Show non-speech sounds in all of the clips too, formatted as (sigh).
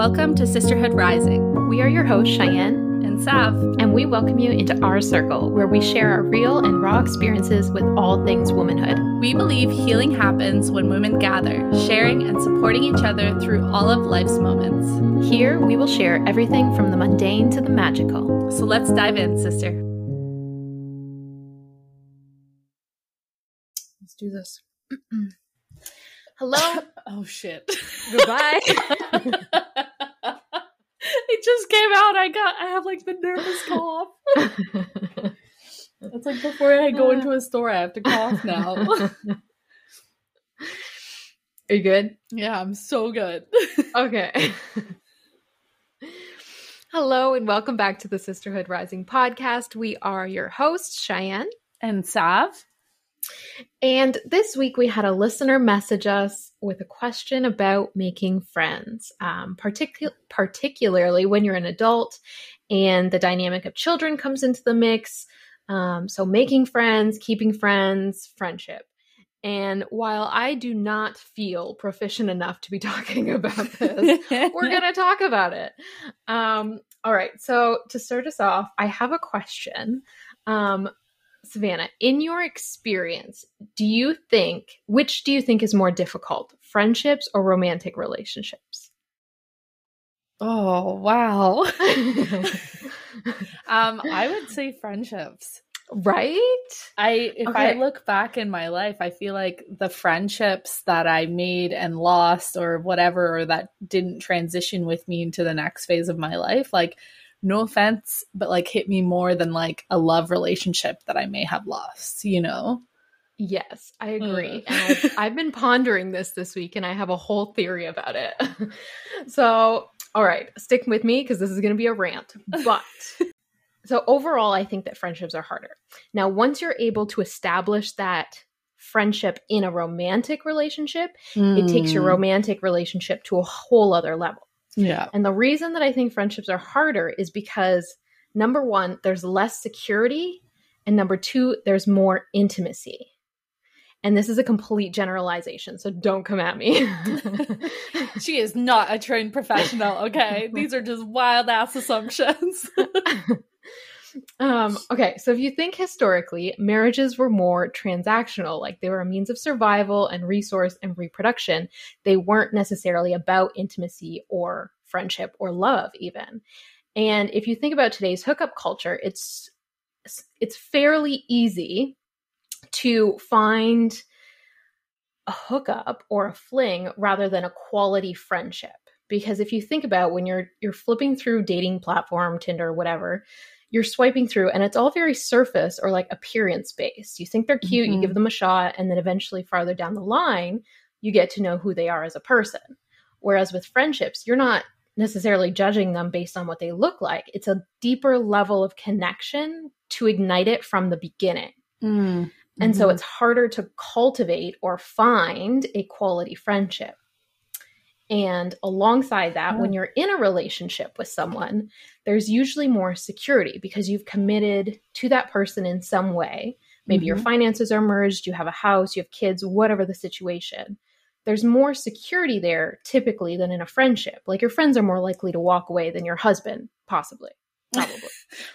Welcome to Sisterhood Rising. We are your hosts, Cheyenne and Sav, and we welcome you into our circle where we share our real and raw experiences with all things womanhood. We believe healing happens when women gather, sharing and supporting each other through all of life's moments. Here, we will share everything from the mundane to the magical. So let's dive in, sister. Let's do this. (clears throat) Hello. (laughs) oh shit. Goodbye. (laughs) (laughs) (laughs) it just came out. I got I have like the nervous cough. (laughs) It's like before I go into uh. a store, I have to cough now. Are you good? Yeah, I'm so good. okay. (laughs) Hello and welcome back to the Sisterhood Rising podcast. We are your hosts, Cheyenne and Sav. And this week we had a listener message us with a question about making friends, um, particu- particularly when you're an adult and the dynamic of children comes into the mix. Um, so, making friends, keeping friends, friendship. And while I do not feel proficient enough to be (laughs) talking about this, we're (laughs) going to talk about it. Um, all right. So, to start us off, I have a question. Um, Savannah, in your experience, do you think which do you think is more difficult, friendships or romantic relationships? Oh, wow. (laughs) um, I would say friendships. Right? I if okay. I look back in my life, I feel like the friendships that I made and lost or whatever or that didn't transition with me into the next phase of my life, like no offense, but like hit me more than like a love relationship that I may have lost, you know? Yes, I agree. and I've, (laughs) I've, been pondering this this week and I have a whole theory about it. (laughs) so, all right, stick with me because this is going to be a rant. But (laughs) so overall, I think that friendships are harder. Now, once you're able to establish that friendship in a romantic relationship, mm. it takes your hmm. romantic relationship to a whole other level. Yeah. And the reason that I think friendships are harder is because number one, there's less security. And number two, there's more intimacy. And this is a complete generalization, so don't come at me. (laughs) she is not a trained professional, okay? (laughs) These are just wild ass assumptions. (laughs) um, okay, so if you think historically, marriages were more transactional, like they were a means of survival and resource and reproduction. They weren't necessarily about intimacy or friendship or love, even. And if you think about today's hookup culture, it's it's fairly easy to find a hookup or a fling rather than a quality friendship because if you think about when you're you're flipping through dating platform tinder whatever you're swiping through and it's all very surface or like appearance based you think they're cute mm-hmm. you give them a shot and then eventually farther down the line you get to know who they are as a person whereas with friendships you're not necessarily judging them based on what they look like it's a deeper level of connection to ignite it from the beginning mm. And mm-hmm. so it's harder to cultivate or find a quality friendship. And alongside that, when you're in a relationship with someone, there's usually more security because you've committed to that person in some way. Maybe mm-hmm. your finances are merged, you have a house, you have kids, whatever the situation. There's more security there typically than in a friendship. Like your friends are more likely to walk away than your husband, possibly. Probably.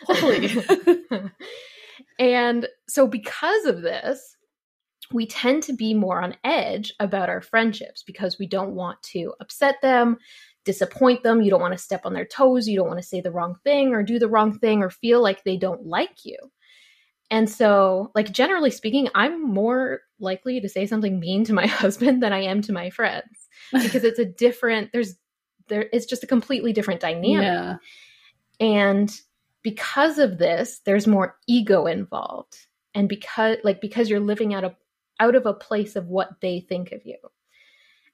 Hopefully. (laughs) (laughs) And so, because of this, we tend to be more on edge about our friendships because we don't want to upset them, disappoint them. You don't want to step on their toes. You don't want to say the wrong thing or do the wrong thing or feel like they don't like you. And so, like, generally speaking, I'm more likely to say something mean to my (laughs) husband than I am to my friends (laughs) because it's a different, there's, there, it's just a completely different dynamic. Yeah. And because of this there's more ego involved and because like because you're living out of out of a place of what they think of you.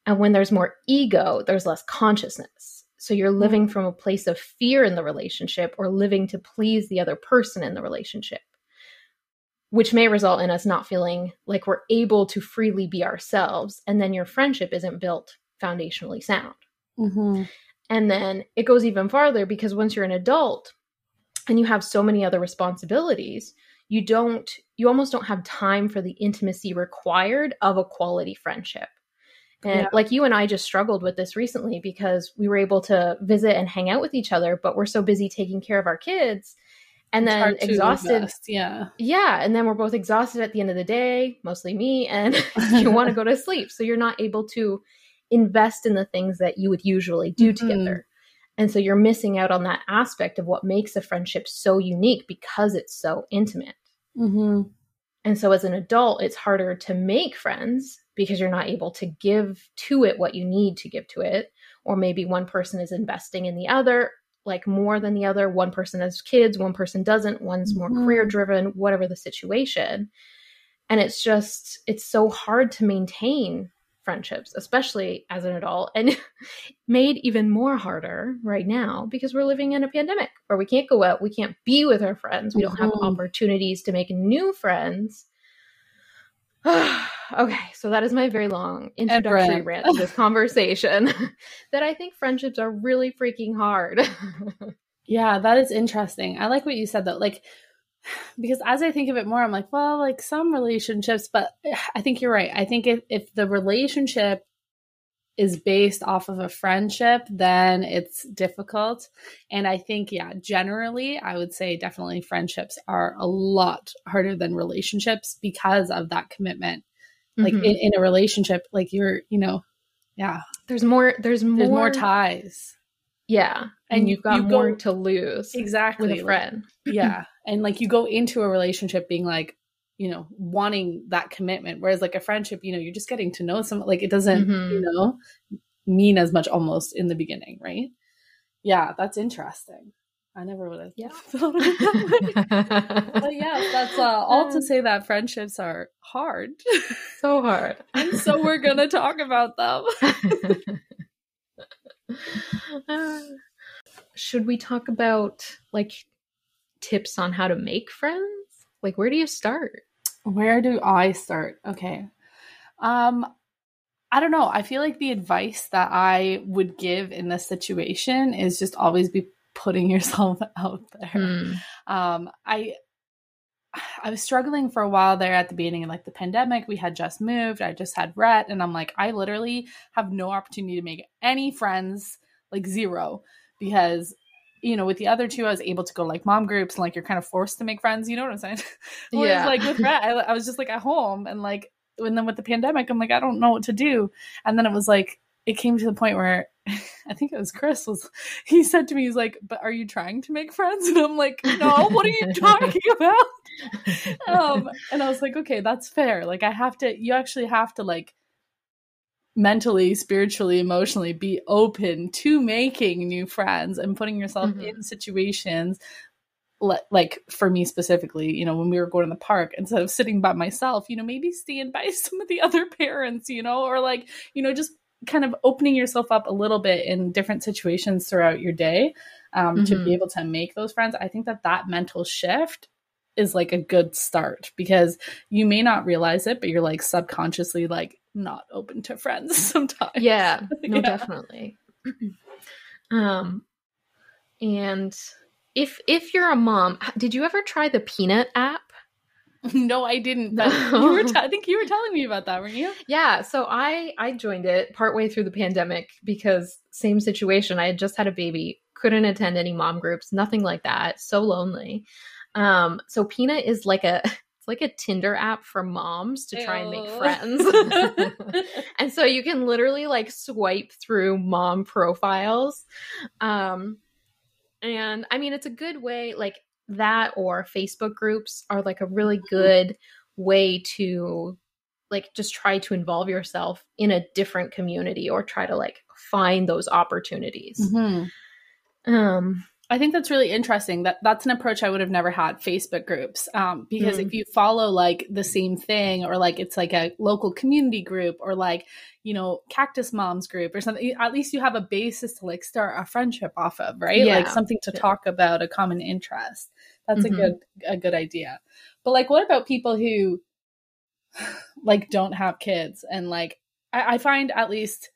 And when there's more ego there's less consciousness. So you're living from a place of fear in the relationship or living to please the other person in the relationship which may result in us not feeling like we're able to freely be ourselves. And then your friendship isn't built foundationally sound. Mm-hmm. and then it goes even farther because once you're an adult and you have so many other responsibilities you don't you almost don't have time for the intimacy required of a quality friendship And Yeah. like you and I just struggled with this recently because we were able to visit and hang out with each other, but we're so busy taking care of our kids and It's then exhausted. invest, Yeah. Yeah. And then we're both exhausted at the end of the day, mostly me, and (laughs) (laughs) you want to go to sleep. So you're not able to invest in the things that you would usually do Mhm. together. And so you're missing out on that aspect of what makes a friendship so unique because it's so intimate. Mm-hmm. And so as an adult, it's harder to make friends because you're not able to give to it what you need to give to it. Or maybe one person is investing in the other, like more than the other. One person has kids, one person doesn't, one's more Mhm. career driven, whatever the situation. And it's just, it's so hard to maintain friendships, especially as an adult, and (laughs) made even more harder right now because we're living in a pandemic where we can't go out, we can't be with our friends, we don't have Mhm. opportunities to make new friends. (sighs) okay, so that is my very long introductory rant. rant to this conversation (laughs) that I think friendships are really freaking hard. (laughs) Yeah, that is interesting. I like what you said though. Like because as I think of it more, I'm like, well, like some relationships, but (sighs) I think you're right. I think if, if the relationship is based off of a friendship, then it's difficult. And I think, yeah, generally, I would say definitely friendships are a lot harder than relationships because of that commitment. Like Mhm. in, in a relationship, like you're, you know, yeah, there's more there's more there's more ties. Yeah. And And you've got you more go- to lose Exactly. with a like- friend. yeah and like you go into a relationship being like you know wanting that commitment whereas like a friendship you know you're just getting to know someone like it doesn't Mhm. you know mean as much almost in the beginning right yeah that's interesting i never would have Yeah. (laughs) thought of it that way (laughs) but yeah that's uh, all to say that friendships are hard so hard. (laughs) and so we're gonna talk about them Should we talk about like tips on how to make friends? Like where do you start? Where do I start? Okay. Um I don't know. I feel like the advice that I would give in this situation is just always be putting (laughs) yourself out there. Hmm. Um I I was struggling for a while there at the beginning of like the pandemic. We had just moved. I just had Rhett and I'm like I literally have no opportunity to make any friends, like zero because you know, with the other two, I was able to go like mom groups and like you're kind of forced to make friends. You know what I'm saying? (laughs) Whereas Yeah. like with (laughs) Rhett, I, I was just like at home and like, and then with the pandemic, I'm like, I don't know what to do. And then it was like, it came to the point where (laughs) I think it was Chris was, he said to me, he's like, but are you trying to make friends? And I'm like, no, what are you talking about? Um, and I was like, okay, that's fair. Like I have to, you actually have to like mentally, spiritually, emotionally be open to making new friends and putting yourself Mhm. in situations le- like for me specifically, you know, when we were going to the park, instead of sitting by myself, you know, maybe stand by (laughs) some of the other parents, you know, or like, you know, just kind of opening yourself up a little bit in different situations throughout your day um, to Mhm. be able to make those friends. I think that that mental shift is like a good start because you may not realize it, but you're like subconsciously like not open to friends (laughs) sometimes. Yeah, (laughs) no, Yeah. definitely. (clears throat) um, and if if you're a mom, did you ever try the Peanut app? (laughs) no, I didn't. But you were t- I think you were telling me about that, weren't you? Yeah, so I I joined it partway through the pandemic because same situation. I had just had a baby, couldn't attend any mom groups, nothing like that. So lonely. Um, so Peanut is like a like a Tinder app for moms to try and make friends. (laughs) (laughs) and so you can literally like swipe through mom profiles. Um and I mean it's a good way like that or Facebook groups are like a really good way to like just try to involve yourself in a different community or try to like find those opportunities. Mhm. Um I think that's really interesting. That that's an approach I would have never had. Facebook groups, um, because Mm. if you follow like the same thing, or like it's like a local community group, or like you know Cactus Moms group or something, at least you have a basis to like start a friendship off of, right? Yeah. Like something to talk about, a common interest. That's Mhm. a good a good idea. But like, what about people who (sighs) like don't have kids and like I, I find at least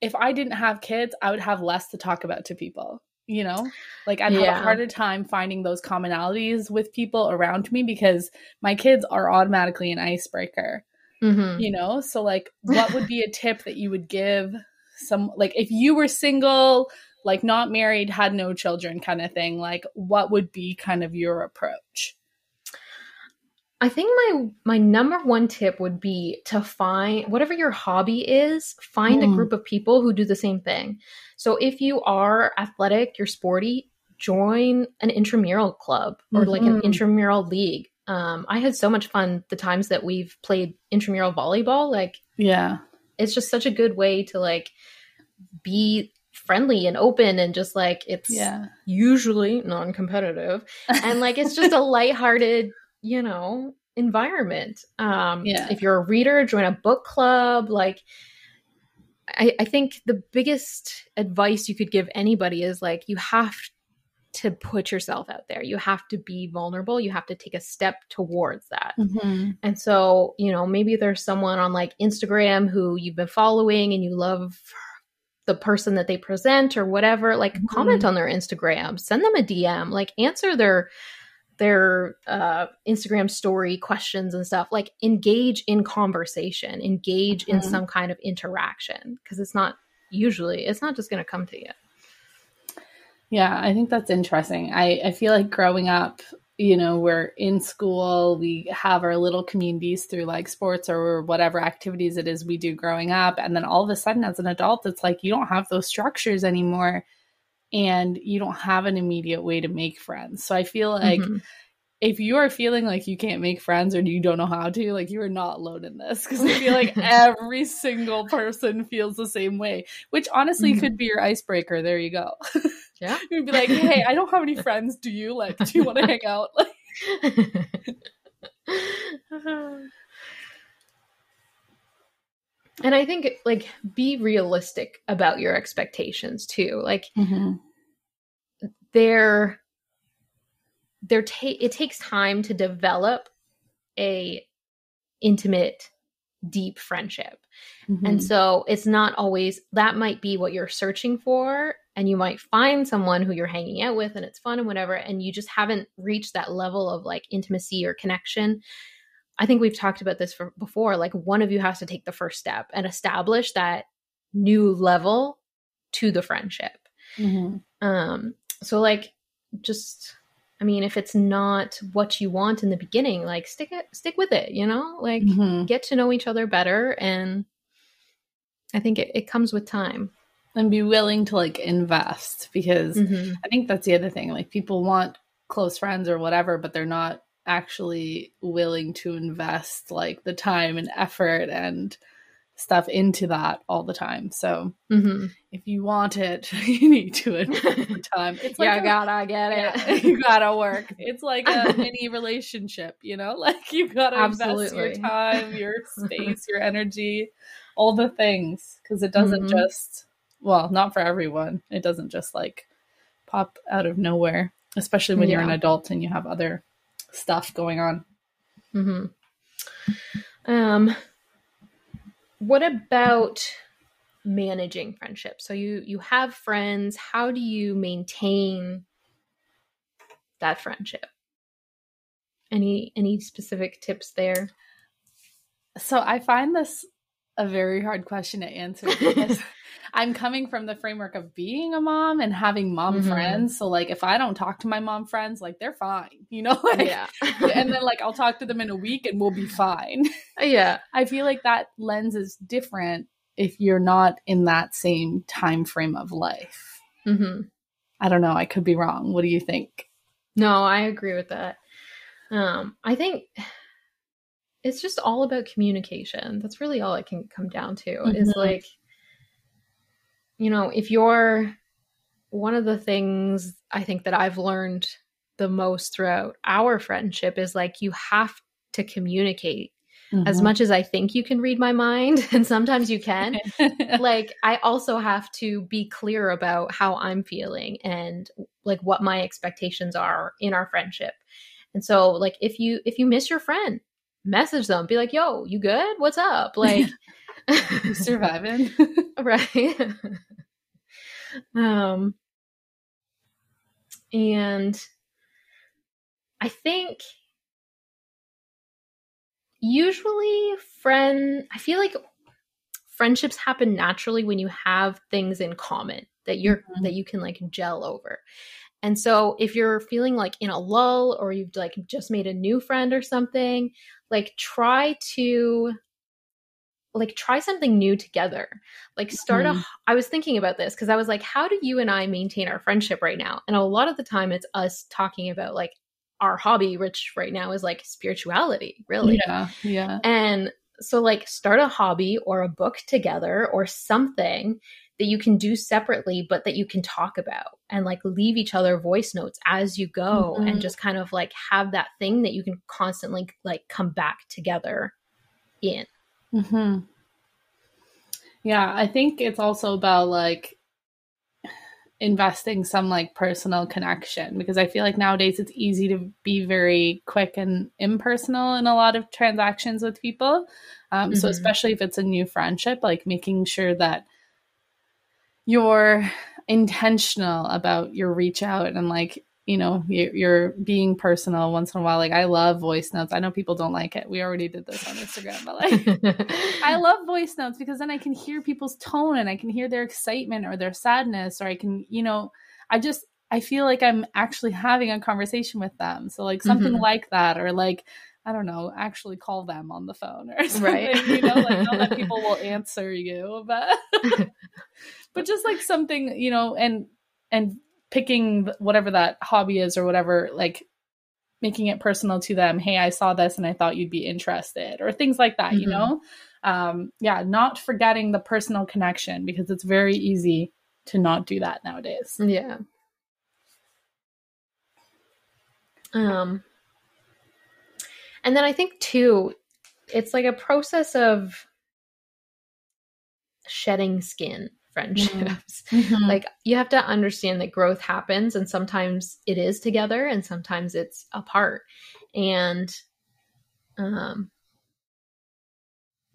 if I didn't have kids, I would have less to talk about to people. You know, like I'd have Yeah. a harder time finding those commonalities with people around me because my kids are automatically an icebreaker. Mm-hmm. You know, so like, what would be a tip that you would give some, like, if you were single, like not married, had no children, kind of thing, like, what would be kind of your approach? I think my my number one tip would be to find whatever your hobby is, find mm. a group of people who do the same thing. So if you are athletic, you're sporty, join an intramural club or mm-hmm. like an mm-hmm. intramural league. Um, I had so much fun the times that we've played intramural volleyball. Like, yeah, it's just such a good way to like be friendly and open and just like it's yeah. usually non-competitive and like it's just a (laughs) lighthearted you know environment um yeah. if you're a reader join a book club like I, I think the biggest advice you could give anybody is like you have to put yourself out there. You have to be vulnerable. You have to take a step towards that. Mm-hmm. And so, you know, maybe there's someone on like Instagram who you've been following and you love the person that they present or whatever. Like, mm-hmm. comment on their Instagram, send them a DM, like, answer their their uh, Instagram story questions and stuff. Like, engage in conversation, engage mm-hmm. in some kind of interaction because it's not usually it's not just going to come to you. Yeah, I think that's interesting. I, I feel like growing up, you know, we're in school, we have our little communities through like sports or whatever activities it is we do growing up. And then all of a sudden, as an adult, it's like you don't have those structures anymore and you don't have an immediate way to make friends. So I feel like mm-hmm if you are feeling like you can't make friends or you don't know how to, like you are not alone in this because I feel like (laughs) every single person feels the same way, which honestly mm-hmm. could be your icebreaker. There you go. (laughs) Yeah. You'd be like, hey, I don't have any friends. Do you like, do you want to (laughs) hang out? And I think like be realistic about your expectations too. Like mm-hmm. they're there ta- it takes time to develop a intimate deep friendship mm-hmm. and so it's not always that might be what you're searching for and you might find someone who you're hanging out with and it's fun and whatever and you just haven't reached that level of like intimacy or connection i think we've talked about this for, before like one of you has to take the first step and establish that new level to the friendship mm-hmm. um so like just I mean, if it's not what you want in the beginning, like stick it, stick with it, you know, like mm-hmm. get to know each other better. And I think it, it comes with time. And be willing to like invest because mm-hmm. I think that's the other thing. Like people want close friends or whatever, but they're not actually willing to invest like the time and effort and stuff into that all the time. So mm-hmm. if you want it, (laughs) you need to invest the (laughs) time. It's like yeah, a, gotta get it. Yeah, you gotta work. (laughs) It's like a mini relationship, you know? Like you gotta Absolutely. invest your time, your space, your energy, all the things. Because it doesn't mm-hmm. just well, not for everyone. It doesn't just like pop out of nowhere, especially when yeah. you're an adult and you have other stuff going on. Mm-hmm. Um what about managing friendships? So you you have friends, how do you maintain that friendship? Any any specific tips there? So I find this a very hard question to answer because (laughs) I'm coming from the framework of being a mom and having mom mm-hmm. friends. So like if I don't talk to my mom friends, like they're fine, you know? (laughs) Like, yeah. and then like I'll talk to them in a week and we'll be fine. Yeah. (laughs) I feel like that lens is different if you're not in that same time frame of life. Mm-hmm. I don't know. I could be wrong. What do you think? No, I agree with that. Um, I think it's just all about communication. That's really all it can come down to. Mm-hmm. Is like you know, if you're one of the things I think that I've learned the most throughout our friendship is like you have to communicate mm-hmm. as much as I think you can read my mind, (laughs) and sometimes you can. (laughs) like, I also have to be clear about how I'm feeling and like what my expectations are in our friendship. And so, like, if you if you miss your friend, message them, be like, "Yo, you good? What's up?" Like, (laughs) surviving, right? Um, and I think usually friend I feel like friendships happen naturally when you have things in common that you're mm-hmm. that you can like gel over. And so if you're feeling like in a lull or you've like just made a new friend or something, like try to like try something new together. Like start mm-hmm. a I was thinking about this cuz I was like how do you and I maintain our friendship right now? And a lot of the time it's us talking about like our hobby which right now is like spirituality, really. Yeah. Yeah. And so like start a hobby or a book together or something that you can do separately but that you can talk about and like leave each other voice notes as you go mm-hmm. and just kind of like have that thing that you can constantly like come back together in hmm yeah i think it's also about like investing some like personal connection because i feel like nowadays it's easy to be very quick and impersonal in a lot of transactions with people um, mm-hmm. so especially if it's a new friendship like making sure that you're intentional about your reach out and like you know you're, you're, being personal once in a while like i love voice notes i know people don't like it we already did this on instagram but like (laughs) i love voice notes because then i can hear people's tone and i can hear their excitement or their sadness or i can you know i just i feel like i'm actually having a conversation with them so like something mm-hmm. like that or like I don't know, actually call them on the phone or (laughs) something. Right. you know, like not that people will (laughs) answer you, but but just like something, you know, and and picking whatever that hobby is or whatever, like making it personal to them. Hey, I saw this and I thought you'd be interested, or things like that. Mm-hmm. You know, um, yeah, not forgetting the personal connection because it's very easy to not do that nowadays. Yeah. Um and then I think too, it's like a process of shedding skin friendships. Mm-hmm. (laughs) mm-hmm. Like you have to understand that growth happens and sometimes it is together and sometimes it's apart. And um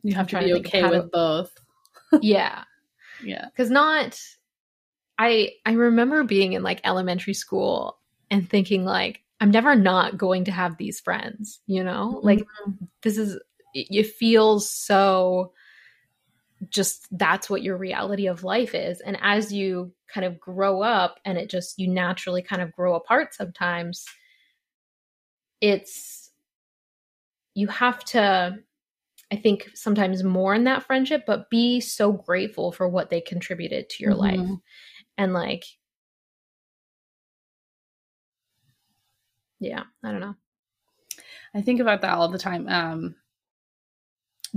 you have to be to okay with both. yeah. (laughs) Yeah. Cuz not I I remember being in like elementary school and thinking like I'm never not going to have these friends, you know? Mm-hmm. Like this is it feels so just that's what your reality of life is. And as you kind of grow up and it just you naturally kind of grow apart sometimes, it's you have to I think sometimes mourn that friendship, but be so grateful for what they contributed to your mm-hmm. life. And like yeah, I don't know. I think about that all the time. Um,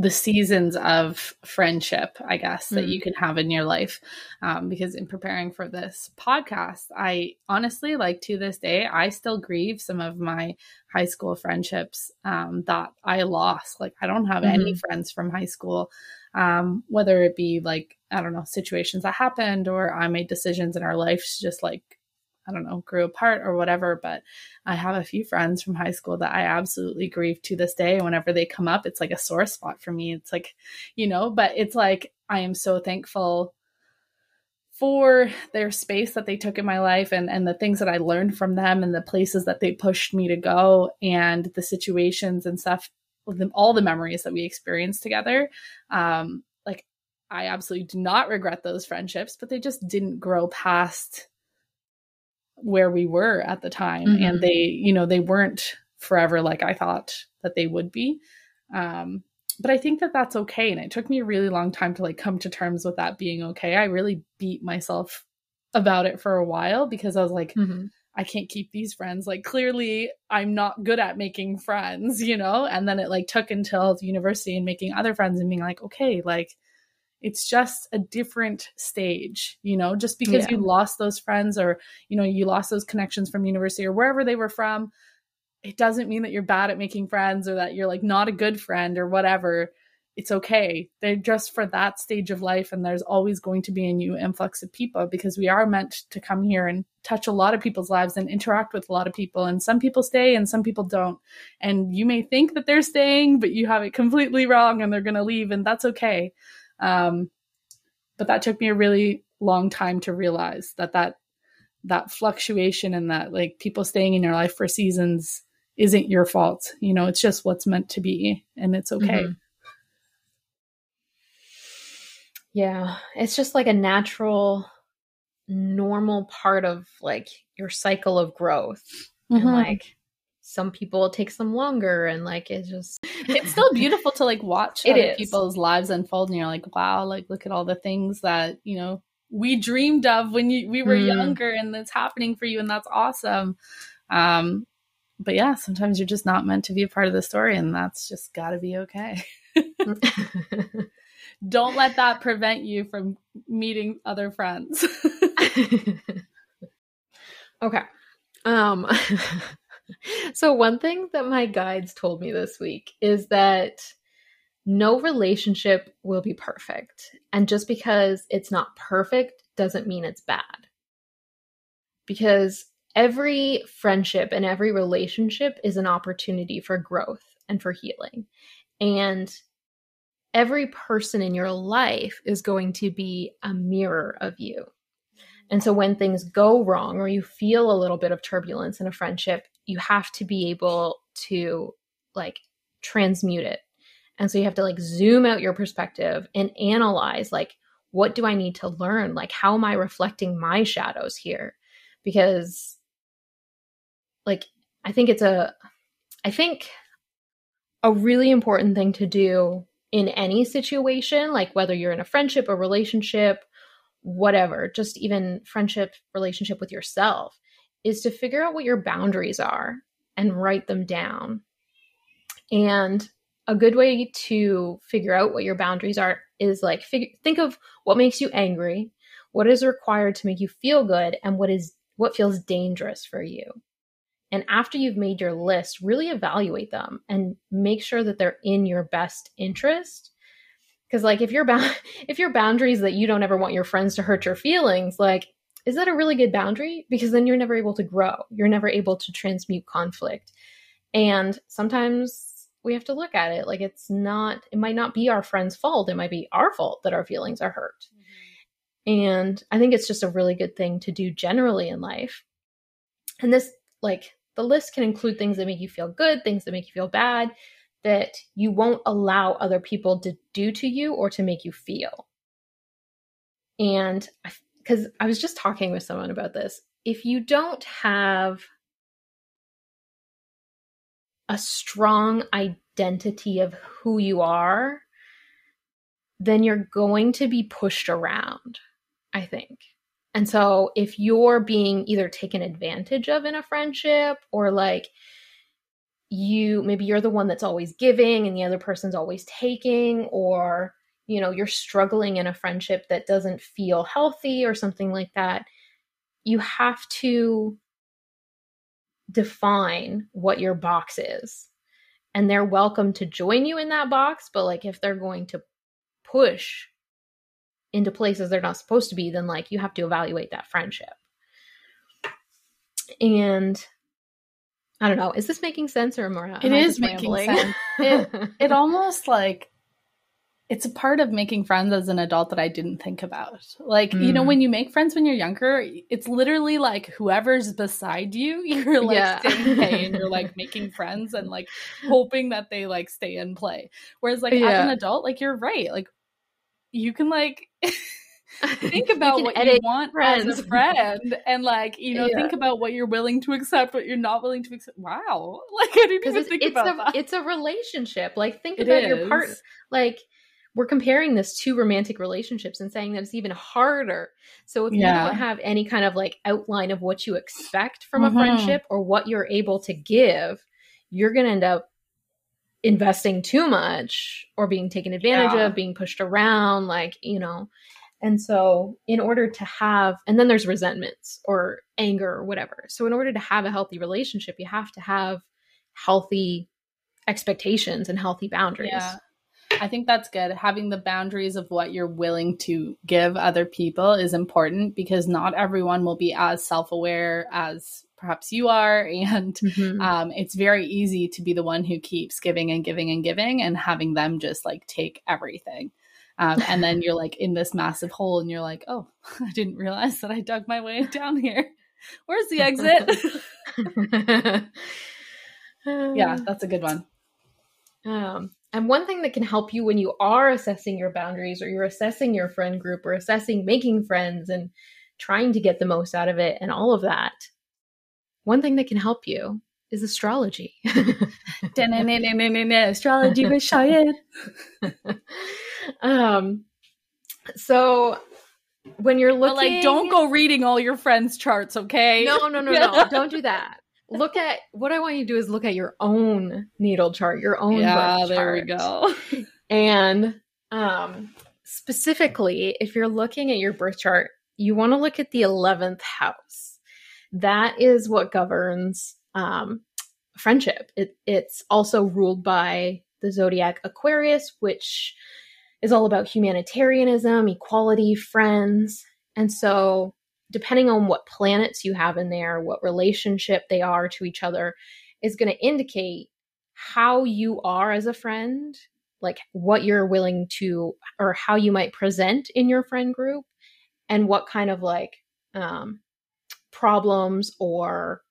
the seasons of friendship, I guess, that mm. you can have in your life. Um, because in preparing for this podcast, I honestly, like to this day, I still grieve some of my high school friendships um, that I lost. Like, I don't have mm-hmm. any friends from high school, um, whether it be like, I don't know, situations that happened or I made decisions in our lives just like I don't know, grew apart or whatever. But I have a few friends from high school that I absolutely grieve to this day. Whenever they come up, it's like a sore spot for me. It's like, you know, but it's like I am so thankful for their space that they took in my life and, and the things that I learned from them and the places that they pushed me to go and the situations and stuff, all the memories that we experienced together. Um, like I absolutely do not regret those friendships, but they just didn't grow past where we were at the time mm-hmm. and they you know they weren't forever like i thought that they would be um but i think that that's okay and it took me a really long time to like come to terms with that being okay i really beat myself about it for a while because i was like mm-hmm. i can't keep these friends like clearly i'm not good at making friends you know and then it like took until university and making other friends and being like okay like it's just a different stage you know just because yeah. you lost those friends or you know you lost those connections from university or wherever they were from it doesn't mean that you're bad at making friends or that you're like not a good friend or whatever. It's okay. They're just for that stage of life and there's always going to be a new influx of people because we are meant to come here and touch a lot of people's lives and interact with a lot of people and some people stay and some people don't. And you may think that they're staying but you have it completely wrong and they're going to leave and that's okay um, but that took me a really long time to realize that that that fluctuation and that like people staying in your life for seasons isn't your fault. You know, it's just what's meant to be and it's okay. Mm-hmm. Yeah, it's just like a natural normal part of like your cycle of growth. Mm-hmm. And like some people it takes them longer and like it's just (laughs) it's still beautiful to like watch it other is. people's lives unfold and you're like wow like look at all the things that you know we dreamed of when you we were mm. younger and it's happening for you and that's awesome um but yeah sometimes you're just not meant to be a part of the story and that's just got to be okay (laughs) don't let that prevent you from meeting other friends (laughs) okay um (laughs) so one thing that my guides told me this week is that no relationship will be perfect. And just because it's not perfect doesn't mean it's bad. Because every friendship and every relationship is an opportunity for growth and for healing. And every person in your life is going to be a mirror of you. And so when things go wrong or you feel a little bit of turbulence in a friendship, you have to be able to like transmute it and so you have to like zoom out your perspective and analyze like, what do I need to learn? Like, how am I reflecting my shadows here? Because, like, I think it's a, I think a really important thing to do in any situation, like whether you're in a friendship, a relationship, whatever, just even friendship, relationship with yourself, is to figure out what your boundaries are and write them down. And a good way to figure out what your boundaries are is like figure, think of what makes you angry, what is required to make you feel good, and what is what feels dangerous for you. And after you've made your list, really evaluate them and make sure that they're in your best interest. Because like if your ba- (laughs) if your boundaries that you don't ever want your friends to hurt your feelings, like is that a really good boundary? Because then you're never able to grow. You're never able to transmute conflict. And sometimes we have to look at it like it's not it might not be our friend's fault it might be our fault that our feelings are hurt mm-hmm. and i think it's just a really good thing to do generally in life and this like the list can include things that make you feel good things that make you feel bad that you won't allow other people to do to you or to make you feel and because I, I was just talking with someone about this if you don't have a strong identity of who you are, then you're going to be pushed around, I think. And so if you're being either taken advantage of in a friendship or like you maybe you're the one that's always giving and the other person's always taking or you know you're struggling in a friendship that doesn't feel healthy or something like that you have to define what your box is. And they're welcome to join you in that box, but like if they're going to push into places they're not supposed to be, then like you have to evaluate that friendship. And I don't know, is this making sense or more? It is making sense. (laughs) It, it almost like it's a part of making friends as an adult that I didn't think about. Like, mm. you know, mm. when you make friends when you're younger, it's literally like whoever's beside you, (laughs) you're like yeah. staying and you're like (laughs) making friends and like hoping that they like stay and play. Whereas like yeah. as an adult, like you're right. Like you can like think (laughs) about you what you want friends. as a (laughs) friend and like you know yeah. think about what you're willing to accept what you're not willing to accept wow (laughs) like i didn't even think it's about a, that it's a relationship like think it about is. your partner like we're comparing this to romantic relationships and saying that it's even harder. So if yeah. you don't have any kind of like outline of what you expect from mm-hmm. a friendship or what you're able to give, you're going to end up investing too much or being taken advantage yeah. of, being pushed around, like, you know. And so, in order to have, and then there's resentments or anger or whatever. So, in order to have a healthy relationship, you have to have healthy expectations and healthy boundaries. Yeah. I think that's good. Having the boundaries of what you're willing to give other people is important because not everyone will be as self aware as perhaps you are. (laughs) And mm-hmm. um, it's very easy to be the one who keeps giving and giving and giving and having them just like take everything. Um, and then you're like in this massive hole and you're like, oh, (laughs) I didn't realize that I dug my way (laughs) down here. Where's the exit? (laughs) yeah, that's a good one. Um, and one thing that can help you when you are assessing your boundaries or you're assessing your friend group or assessing making friends and trying to get the most out of it and all of that, one thing that can help you is astrology. astrology with Cheyenne. Um, so when you're looking, but like, don't go reading all your friends' charts, okay? No, no, no, no, (laughs) don't do that look at what I want you to do is look at your own natal chart, your own yeah. there we go. (laughs) and um, specifically, if you're looking at your birth chart, you want to look at the eleventh house. That is what governs um, friendship. It, it's also ruled by the zodiac Aquarius, which is all about humanitarianism, equality, friends. And so depending on what planets you have in there, what relationship they are to each other, is going to indicate how you are as a friend, like what you're willing to, or how you might present in your friend group, and what kind of like um, problems or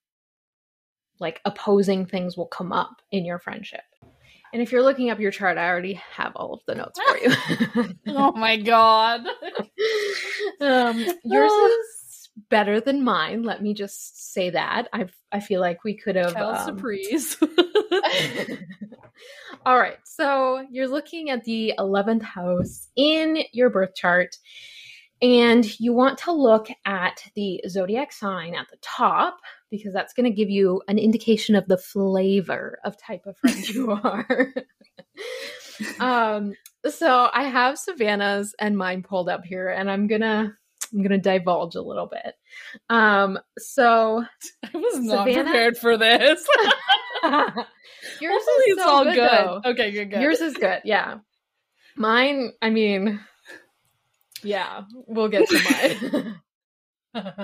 like opposing things will come up in your friendship. And if you're looking up your chart, I already have all of the notes for you. (laughs) oh my god. (laughs) um, yours is better than mine. Let me just say that. I I feel like we could have um, surprise. (laughs) All right. So you're looking at the 11th house in your birth chart and you want to look at the zodiac sign at the top because that's going to give you an indication of the flavor of type of friend you (laughs) are. um so I have Savannah's and mine pulled up here and I'm going to I'm going to divulge a little bit. Um, so (laughs) I was not Savannah... prepared for this. (laughs) Yours Hopefully is so all good. good. Okay, good, good. Yours is good. Yeah. Mine, I mean, yeah, we'll get to mine.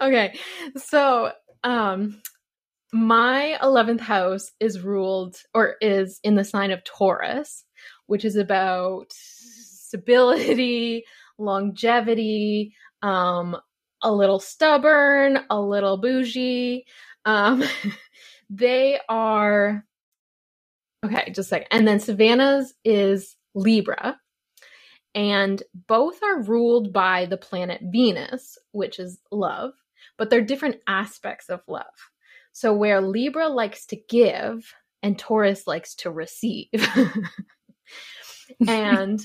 okay. So, um, my 11th house is ruled or is in the sign of Taurus, which is about stability, longevity, um, a little stubborn, a little bougie. Um, (laughs) they are okay, just a second. And then Savannah's is Libra. And both are ruled by the planet Venus, which is love, but they're different aspects of love. So, where Libra likes to give and Taurus likes to receive. (laughs) and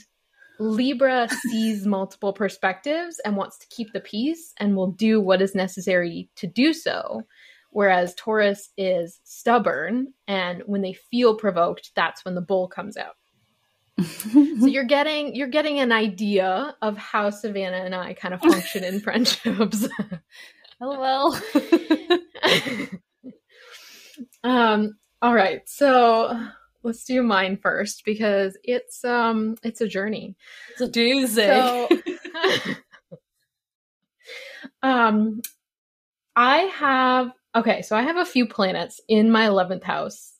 Libra sees multiple perspectives and wants to keep the peace and will do what is necessary to do so. Whereas Taurus is stubborn and when they feel provoked, that's when the bull comes out. so you're getting you're getting an idea of how Savannah and I kind of function in (laughs) friendships. (laughs) LOL. (laughs) um all right. So let's do mine first because it's um it's a journey. It's a doozy. So, (laughs) um I have okay, so I have a few planets in my 11th house.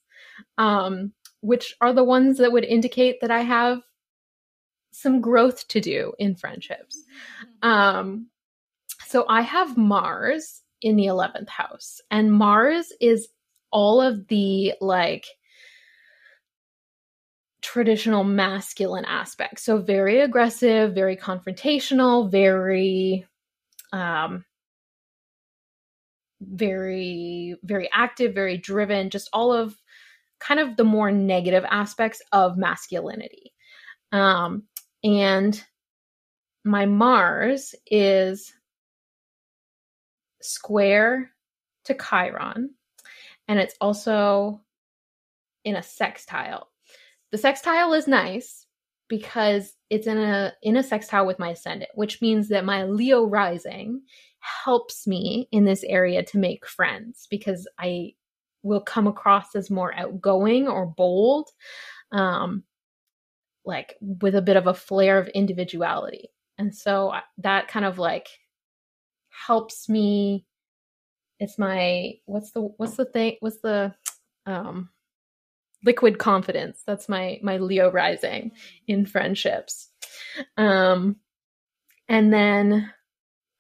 Um which are the ones that would indicate that I have some growth to do in friendships. Mm-hmm. Um so I have Mars in the 11th house and Mars is all of the like traditional masculine aspects. So very aggressive, very confrontational, very um very very active, very driven, just all of kind of the more negative aspects of masculinity. Um and my Mars is square to Chiron and it's also in a sextile the sextile is nice because it's in a in a sextile with my ascendant, which means that my Leo rising helps me in this area to make friends because I will come across as more outgoing or bold, um, like with a bit of a flair of individuality. And so that kind of like helps me. It's my what's the what's the thing? What's the um liquid confidence. That's my my Leo rising in friendships. Um and then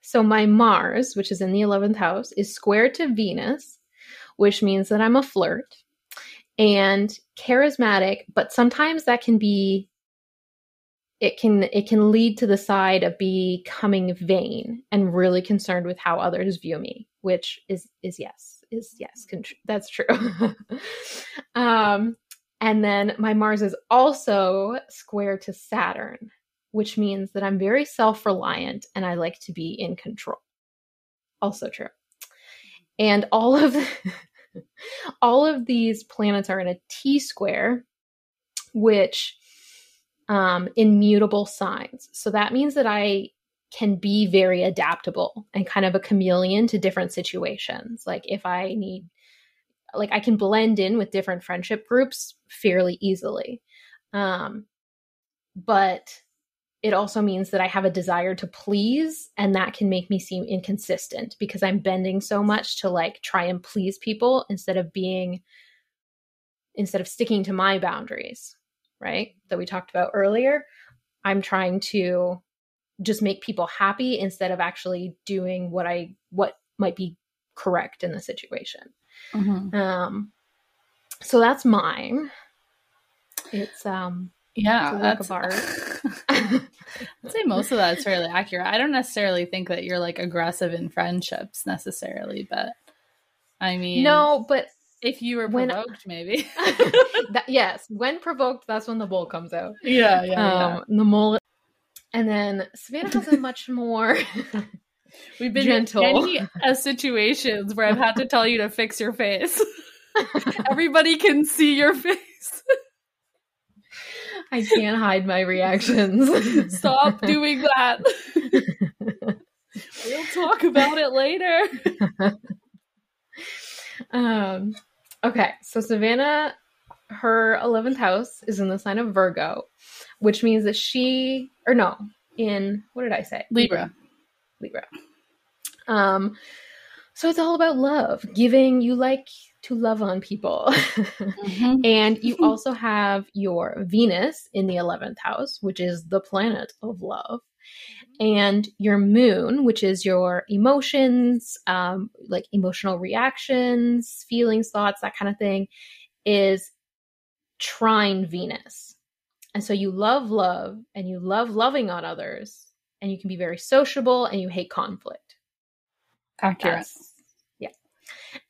so my Mars, which is in the 11th house, is square to Venus, which means that I'm a flirt. and charismatic, but sometimes that can be it can it can lead to the side of becoming vain and really concerned with how others view me, which is is yes, is yes, that's true. (laughs) um and then my Mars is also square to Saturn, which means that I'm very self-reliant and I like to be in control. Also true. And all of (laughs) all of these planets are in a T square, which um, immutable signs. So that means that I can be very adaptable and kind of a chameleon to different situations. Like if I need, like I can blend in with different friendship groups fairly easily. Um, but it also means that I have a desire to please, and that can make me seem inconsistent because I'm bending so much to like try and please people instead of being, instead of sticking to my boundaries, right? That we talked about earlier. I'm trying to just make people happy instead of actually doing what I, what might be correct in the situation. Mm-hmm. Um, so that's mine. It's, um, yeah, that's art. (laughs) I'd say most of that is fairly accurate. I don't necessarily think that you're like aggressive in friendships necessarily, but I mean, no, but if you were provoked, when, maybe. (laughs) that, yes, when provoked, that's when the mole comes out. Yeah, yeah, um, yeah. The mole, and then Savannah has a much more. (laughs) We've been gentle. in many uh, situations where I've had to tell you to fix your face. (laughs) Everybody can see your face. I can't hide my reactions. Stop doing that. we'll talk about it later. Um, okay, so Savannah, her 11th house is in the sign of Virgo, which means that she, or no, in, what did I say? Libra. Libra. Um, so it's all about love, giving. You like to love on people. mm-hmm. (laughs) and you also have your Venus in the 11th house, which is the planet of love. And your moon, which is your emotions, um, like emotional reactions, feelings, thoughts, that kind of thing, is trine Venus. And so you love love and you love loving on others, and you can be very sociable and you hate conflict. Accurate. That's,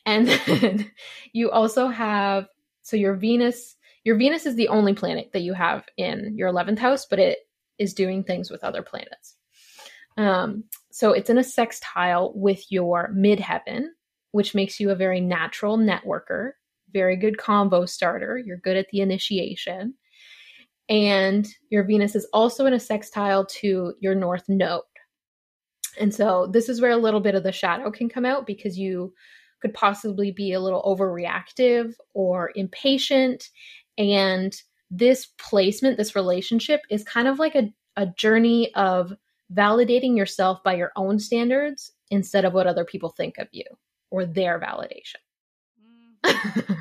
and (laughs) then you also have so your Venus, your Venus is the only planet that you have in your 11th house, but it is doing things with other planets. Um, so it's in a sextile with your midheaven, which makes you a very natural networker, very good combo starter. You're good at the initiation. And your Venus is also in a sextile to your north node. And so this is where a little bit of the shadow can come out because you could possibly be a little overreactive or impatient. And this placement, this relationship is kind of like a, a journey of validating yourself by your own standards instead of what other people think of you or their validation. Mm.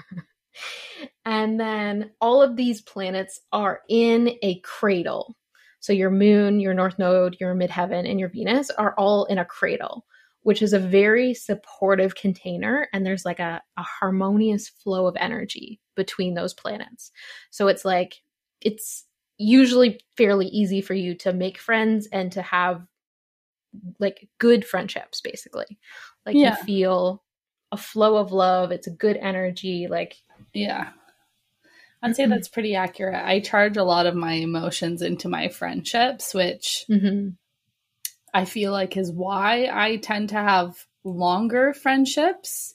(laughs) and then all of these planets are in a cradle. So your moon, your north node, your midheaven, and your Venus are all in a cradle which is a very supportive container. And there's like a, a harmonious flow of energy between those planets. So it's like, it's usually fairly easy for you to make friends and to have like good friendships, basically. Like yeah. you feel a flow of love, it's a good energy. Like, yeah. I'd say that's pretty accurate. I charge a lot of my emotions into my friendships, which mm-hmm. I feel like is why I tend to have longer friendships.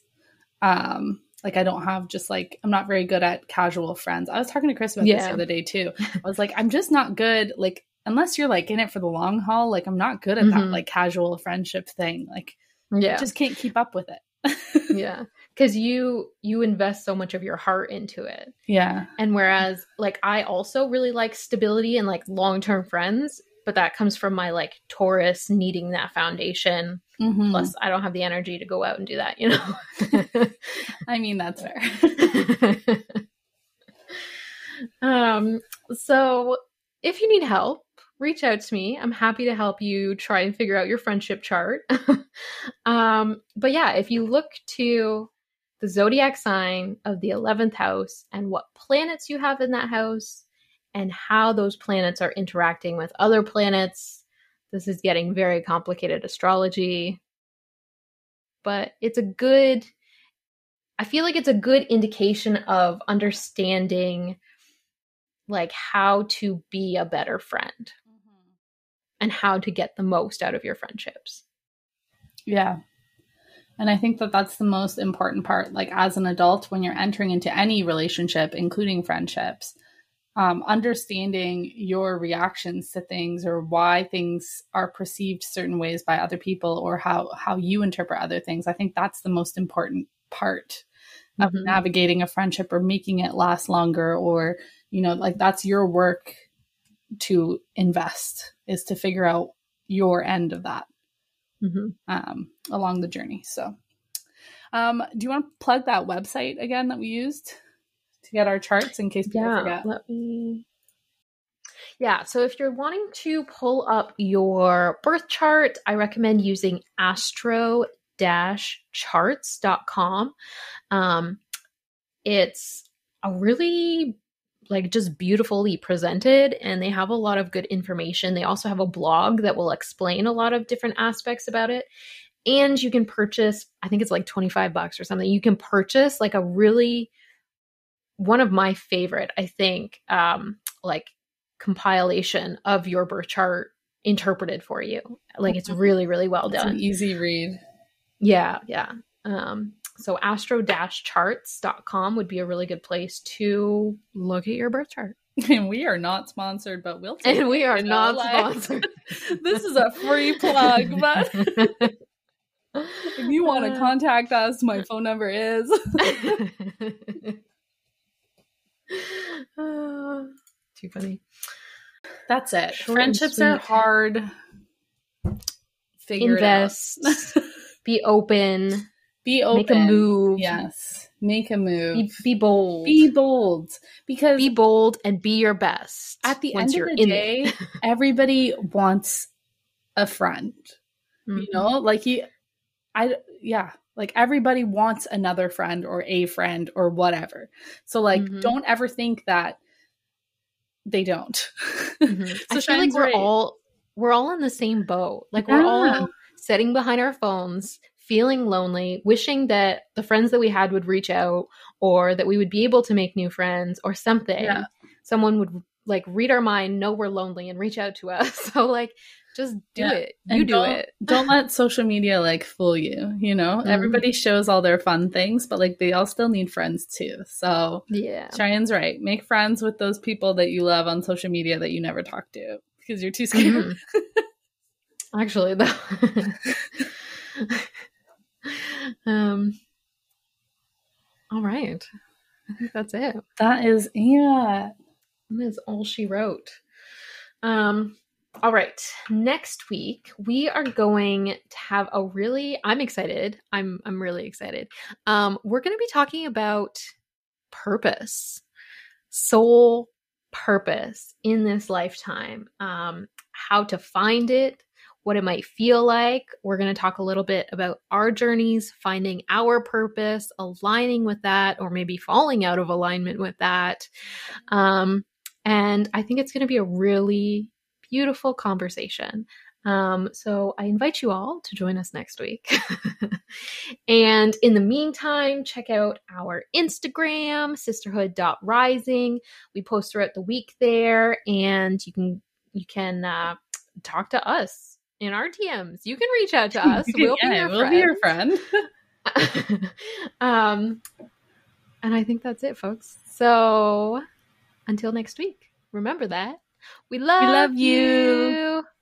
Um, like I don't have just like I'm not very good at casual friends. I was talking to Chris about yeah. this the other day too. I was like, I'm just not good. Like unless you're like in it for the long haul, like I'm not good at mm-hmm. that like casual friendship thing. Like, yeah, I just can't keep up with it. yeah, because you you invest so much of your heart into it. Yeah, and whereas like I also really like stability and like long term friends, but that comes from my like Taurus needing that foundation. Mm-hmm. Plus, I don't have the energy to go out and do that, you know. (laughs) I mean, that's fair. (laughs) um, so if you need help, reach out to me. I'm happy to help you try and figure out your friendship chart. (laughs) um, but yeah, if you look to the zodiac sign of the 11th house and what planets you have in that house and how those planets are interacting with other planets. This is getting very complicated astrology, but it's a good, I feel like it's a good indication of understanding like how to be a better friend mm-hmm. and how to get the most out of your friendships. Yeah. And I think that that's the most important part. Like, as an adult, when you're entering into any relationship, including friendships, um, understanding your reactions to things or why things are perceived certain ways by other people or how how you interpret other things i think that's the most important part of mm-hmm. navigating a friendship or making it last longer or you know like that's your work to invest is to figure out your end of that mm-hmm. um, along the journey so um, do you want to plug that website again that we used to get our charts in case people yeah, forget let me yeah, so if you're wanting to pull up your birth chart, I recommend using astro charts.com. Um, it's a really like just beautifully presented and they have a lot of good information. They also have a blog that will explain a lot of different aspects about it. And you can purchase, I think it's like 25 bucks or something. You can purchase like a really one of my favorite, I think, um, like compilation of your birth chart interpreted for you. Like it's really, really well done. easy read. Yeah, yeah. Um, so astro-charts.com would be a really good place to look at your birth chart. (laughs) And we are not sponsored, but we'll take And we are not sponsored. (laughs) this is a free plug, but (laughs) if you want to uh. contact us, my phone number is (sighs) too funny. That's it. Short Friendships are hard. Figure Invest. (laughs) be open be open. Make a move. Yes. Make a move. Be, be, bold. Be bold. Because be bold and be your best. At the end of the day, (laughs) everybody wants a friend. Mm-hmm. You know, like you I yeah, like everybody wants another friend or a friend or whatever. So like mm-hmm. don't ever think that they don't. Mm-hmm. (laughs) so I feel like we're right. all we're all in the same boat. Like yeah. we're all sitting behind our phones feeling lonely, wishing that the friends that we had would reach out or that we would be able to make new friends or something. Yeah. Someone would like read our mind, know we're lonely and reach out to us. (laughs) So like just do yeah. it. You and do it. (laughs) don't let social media like fool you, you know? Mm-hmm. Everybody shows all their fun things, but like they all still need friends too. So Yeah. Cheyenne's right. Make friends with those people that you love on social media that you never talk to because you're too scared. Mm-hmm. (laughs) Actually though. (laughs) um, all right. I think that's it. That is, yeah. That is all she wrote. Um, all right. Next week we are going to have a really I'm excited. I'm I'm really excited. Um we're going to be talking about purpose. Soul purpose in this lifetime. Um how to find it, what it might feel like. We're going to talk a little bit about our journeys, finding our purpose, aligning with that, or maybe falling out of alignment with that. Um, and I think it's going to be a really beautiful conversation. Um, so I invite you all to join us next week. (laughs) and in the meantime, check out our Instagram, sisterhood.rising. We post throughout the week there, and you can you can uh, talk to us in our DMs. You can reach out to (laughs) us. We'll yeah, be your we'll be your friend. (laughs) um, and I think that's it, folks. So until next week, remember that we love, we love you. you.